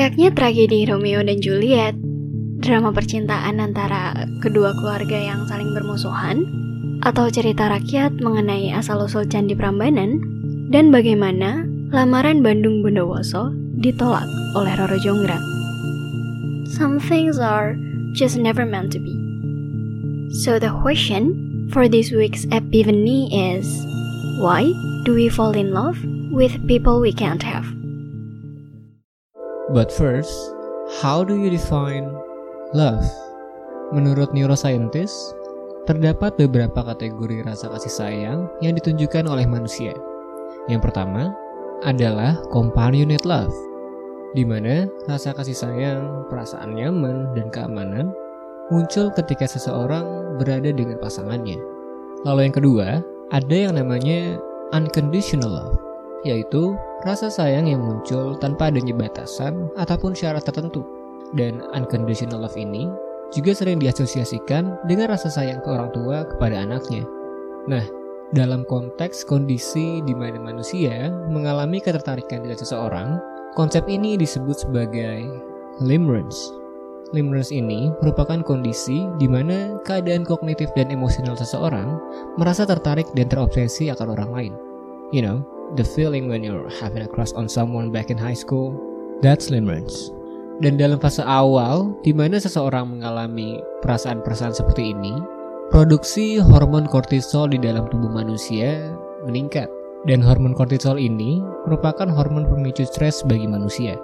Layaknya tragedi Romeo dan Juliet, drama percintaan antara kedua keluarga yang saling bermusuhan, atau cerita rakyat mengenai asal-usul Candi Prambanan, dan bagaimana lamaran Bandung Bondowoso ditolak oleh Roro Jonggrang. Some things are just never meant to be. So the question for this week's epiphany is, why do we fall in love with people we can't have? But first, how do you define love? Menurut neuroscientist, terdapat beberapa kategori rasa kasih sayang yang ditunjukkan oleh manusia. Yang pertama adalah companionate love, di mana rasa kasih sayang, perasaan nyaman, dan keamanan muncul ketika seseorang berada dengan pasangannya. Lalu yang kedua, ada yang namanya unconditional love, yaitu rasa sayang yang muncul tanpa adanya batasan ataupun syarat tertentu. Dan unconditional love ini juga sering diasosiasikan dengan rasa sayang ke orang tua kepada anaknya. Nah, dalam konteks kondisi di mana manusia mengalami ketertarikan dengan seseorang, konsep ini disebut sebagai limerence. Limerence ini merupakan kondisi di mana keadaan kognitif dan emosional seseorang merasa tertarik dan terobsesi akan orang lain. You know, the feeling when you're having a crush on someone back in high school, that's limerence. Dan dalam fase awal, di mana seseorang mengalami perasaan-perasaan seperti ini, produksi hormon kortisol di dalam tubuh manusia meningkat. Dan hormon kortisol ini merupakan hormon pemicu stres bagi manusia.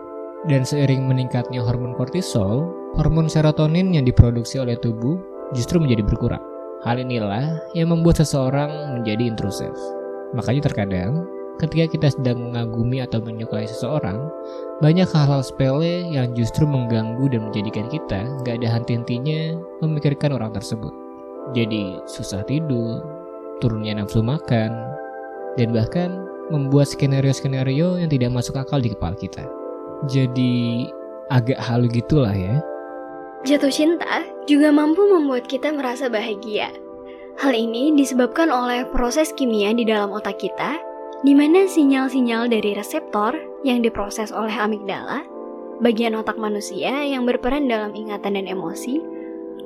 Dan seiring meningkatnya hormon kortisol, hormon serotonin yang diproduksi oleh tubuh justru menjadi berkurang. Hal inilah yang membuat seseorang menjadi intrusif. Makanya terkadang ketika kita sedang mengagumi atau menyukai seseorang, banyak hal-hal sepele yang justru mengganggu dan menjadikan kita gak ada henti-hentinya memikirkan orang tersebut. Jadi susah tidur, turunnya nafsu makan, dan bahkan membuat skenario-skenario yang tidak masuk akal di kepala kita. Jadi agak halu gitulah ya. Jatuh cinta juga mampu membuat kita merasa bahagia. Hal ini disebabkan oleh proses kimia di dalam otak kita di mana sinyal-sinyal dari reseptor yang diproses oleh amigdala, bagian otak manusia yang berperan dalam ingatan dan emosi,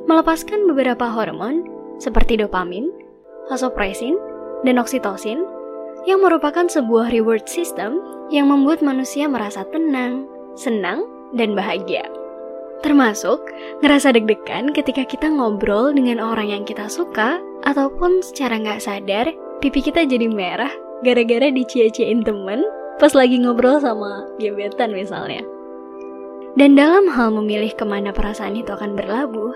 melepaskan beberapa hormon seperti dopamin, vasopressin, dan oksitosin yang merupakan sebuah reward system yang membuat manusia merasa tenang, senang, dan bahagia. Termasuk ngerasa deg-degan ketika kita ngobrol dengan orang yang kita suka ataupun secara nggak sadar pipi kita jadi merah gara-gara dicie-ciein temen pas lagi ngobrol sama gebetan misalnya. Dan dalam hal memilih ke mana perasaan itu akan berlabuh,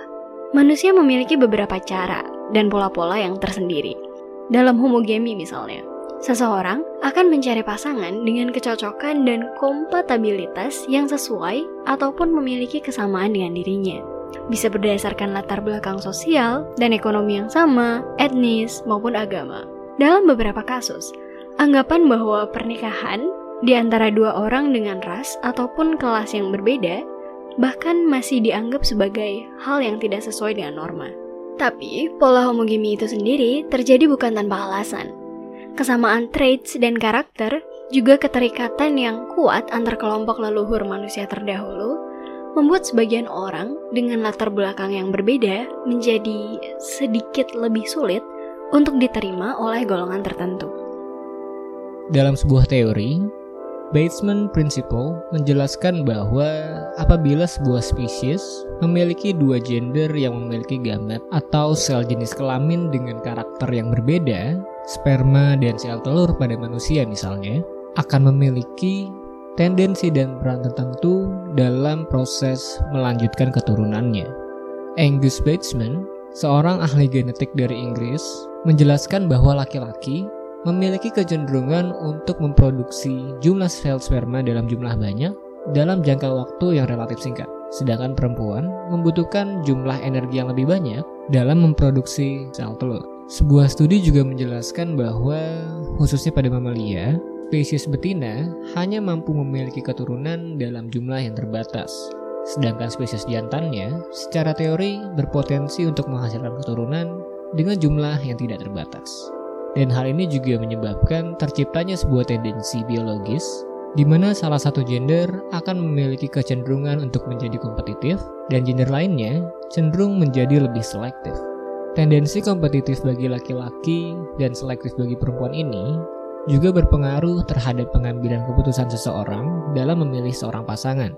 manusia memiliki beberapa cara dan pola-pola yang tersendiri. Dalam homogami misalnya, seseorang akan mencari pasangan dengan kecocokan dan kompatibilitas yang sesuai ataupun memiliki kesamaan dengan dirinya. Bisa berdasarkan latar belakang sosial dan ekonomi yang sama, etnis, maupun agama. Dalam beberapa kasus, Anggapan bahwa pernikahan di antara dua orang dengan ras ataupun kelas yang berbeda bahkan masih dianggap sebagai hal yang tidak sesuai dengan norma. Tapi, pola homogami itu sendiri terjadi bukan tanpa alasan. Kesamaan traits dan karakter juga keterikatan yang kuat antar kelompok leluhur manusia terdahulu membuat sebagian orang dengan latar belakang yang berbeda menjadi sedikit lebih sulit untuk diterima oleh golongan tertentu. Dalam sebuah teori, Batesman Principle menjelaskan bahwa apabila sebuah spesies memiliki dua gender yang memiliki gamet atau sel jenis kelamin dengan karakter yang berbeda, sperma dan sel telur pada manusia misalnya, akan memiliki tendensi dan peran tertentu dalam proses melanjutkan keturunannya. Angus Batesman, seorang ahli genetik dari Inggris, menjelaskan bahwa laki-laki memiliki kecenderungan untuk memproduksi jumlah sel sperma dalam jumlah banyak dalam jangka waktu yang relatif singkat. Sedangkan perempuan membutuhkan jumlah energi yang lebih banyak dalam memproduksi sel telur. Sebuah studi juga menjelaskan bahwa khususnya pada mamalia, spesies betina hanya mampu memiliki keturunan dalam jumlah yang terbatas. Sedangkan spesies jantannya secara teori berpotensi untuk menghasilkan keturunan dengan jumlah yang tidak terbatas. Dan hal ini juga menyebabkan terciptanya sebuah tendensi biologis di mana salah satu gender akan memiliki kecenderungan untuk menjadi kompetitif dan gender lainnya cenderung menjadi lebih selektif. Tendensi kompetitif bagi laki-laki dan selektif bagi perempuan ini juga berpengaruh terhadap pengambilan keputusan seseorang dalam memilih seorang pasangan.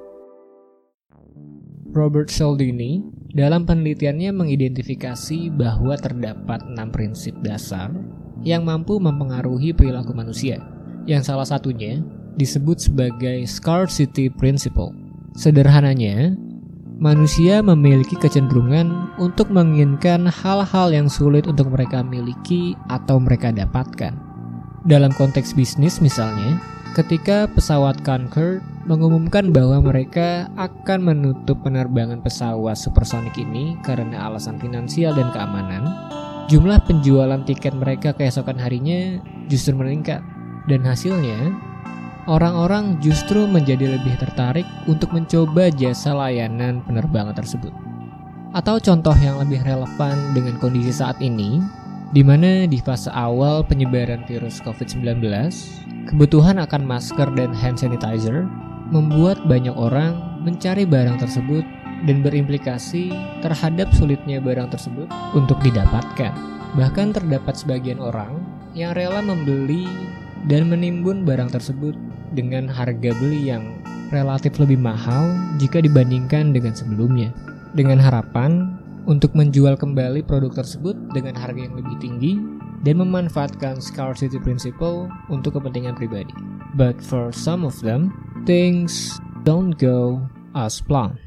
Robert Cialdini dalam penelitiannya mengidentifikasi bahwa terdapat enam prinsip dasar yang mampu mempengaruhi perilaku manusia, yang salah satunya disebut sebagai scarcity principle. Sederhananya, manusia memiliki kecenderungan untuk menginginkan hal-hal yang sulit untuk mereka miliki atau mereka dapatkan. Dalam konteks bisnis misalnya, ketika pesawat Concorde mengumumkan bahwa mereka akan menutup penerbangan pesawat supersonik ini karena alasan finansial dan keamanan, jumlah penjualan tiket mereka keesokan harinya justru meningkat. Dan hasilnya, orang-orang justru menjadi lebih tertarik untuk mencoba jasa layanan penerbangan tersebut. Atau contoh yang lebih relevan dengan kondisi saat ini, di mana di fase awal penyebaran virus COVID-19, kebutuhan akan masker dan hand sanitizer membuat banyak orang mencari barang tersebut dan berimplikasi terhadap sulitnya barang tersebut untuk didapatkan. Bahkan terdapat sebagian orang yang rela membeli dan menimbun barang tersebut dengan harga beli yang relatif lebih mahal jika dibandingkan dengan sebelumnya. Dengan harapan untuk menjual kembali produk tersebut dengan harga yang lebih tinggi dan memanfaatkan scarcity principle untuk kepentingan pribadi. But for some of them, things don't go as planned.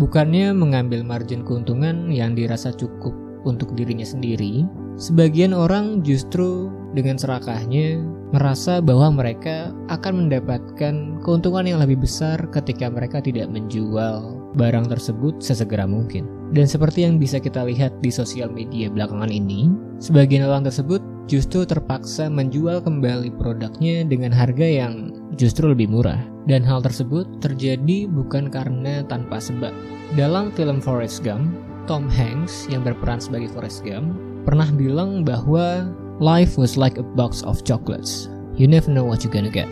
Bukannya mengambil margin keuntungan yang dirasa cukup untuk dirinya sendiri, sebagian orang justru dengan serakahnya merasa bahwa mereka akan mendapatkan keuntungan yang lebih besar ketika mereka tidak menjual barang tersebut sesegera mungkin. Dan seperti yang bisa kita lihat di sosial media belakangan ini, sebagian orang tersebut justru terpaksa menjual kembali produknya dengan harga yang justru lebih murah. Dan hal tersebut terjadi bukan karena tanpa sebab. Dalam film Forrest Gump, Tom Hanks yang berperan sebagai Forrest Gump pernah bilang bahwa life was like a box of chocolates. You never know what you gonna get.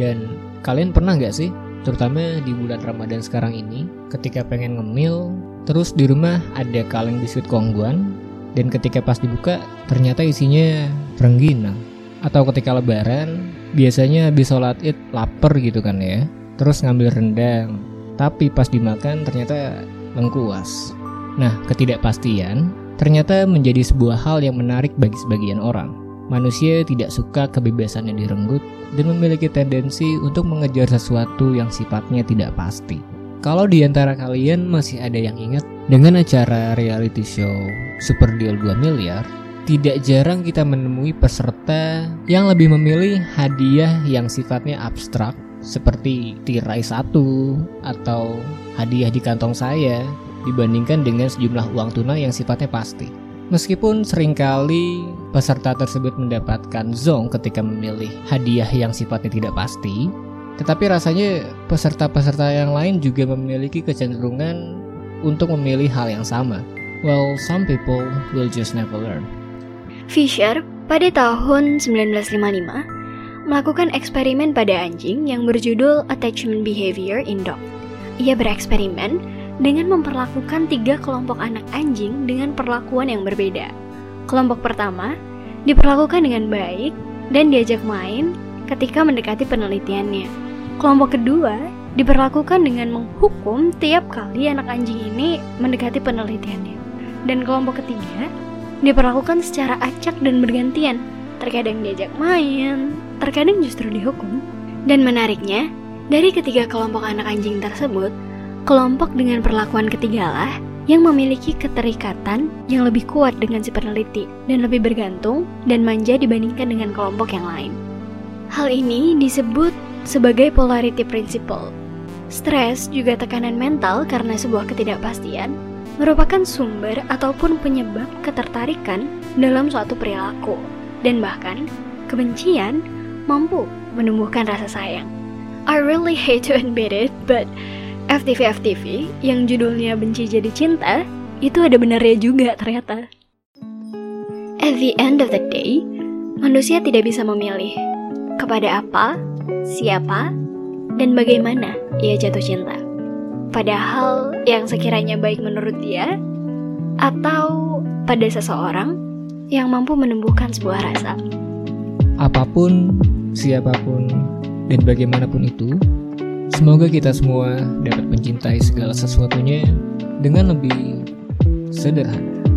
Dan kalian pernah gak sih, terutama di bulan Ramadan sekarang ini, ketika pengen ngemil, terus di rumah ada kaleng biskuit kongguan, dan ketika pas dibuka, ternyata isinya rengginang. Atau ketika lebaran, biasanya habis sholat id lapar gitu kan ya, terus ngambil rendang, tapi pas dimakan ternyata lengkuas. Nah, ketidakpastian ternyata menjadi sebuah hal yang menarik bagi sebagian orang. Manusia tidak suka kebebasan yang direnggut dan memiliki tendensi untuk mengejar sesuatu yang sifatnya tidak pasti. Kalau di antara kalian masih ada yang ingat dengan acara reality show Super Deal 2 miliar, tidak jarang kita menemui peserta yang lebih memilih hadiah yang sifatnya abstrak seperti tirai satu atau hadiah di kantong saya dibandingkan dengan sejumlah uang tunai yang sifatnya pasti. Meskipun sering kali peserta tersebut mendapatkan zong ketika memilih hadiah yang sifatnya tidak pasti, tetapi rasanya peserta-peserta yang lain juga memiliki kecenderungan untuk memilih hal yang sama. Well, some people will just never learn. Fisher pada tahun 1955 melakukan eksperimen pada anjing yang berjudul Attachment Behavior in Dog. Ia bereksperimen dengan memperlakukan tiga kelompok anak anjing dengan perlakuan yang berbeda. Kelompok pertama diperlakukan dengan baik dan diajak main ketika mendekati penelitiannya. Kelompok kedua diperlakukan dengan menghukum tiap kali anak anjing ini mendekati penelitiannya. Dan kelompok ketiga diperlakukan secara acak dan bergantian. Terkadang diajak main, terkadang justru dihukum. Dan menariknya, dari ketiga kelompok anak anjing tersebut, kelompok dengan perlakuan ketigalah yang memiliki keterikatan yang lebih kuat dengan si peneliti dan lebih bergantung dan manja dibandingkan dengan kelompok yang lain. Hal ini disebut sebagai polarity principle. Stres juga tekanan mental karena sebuah ketidakpastian merupakan sumber ataupun penyebab ketertarikan dalam suatu perilaku dan bahkan kebencian mampu menumbuhkan rasa sayang. I really hate to admit it, but FTV-FTV yang judulnya Benci Jadi Cinta, itu ada benarnya juga ternyata. At the end of the day, manusia tidak bisa memilih kepada apa siapa, dan bagaimana ia jatuh cinta. Padahal yang sekiranya baik menurut dia, atau pada seseorang yang mampu menumbuhkan sebuah rasa. Apa pun, siapa pun, dan bagaimanapun itu, semoga kita semua dapat mencintai segala sesuatunya dengan lebih sederhana.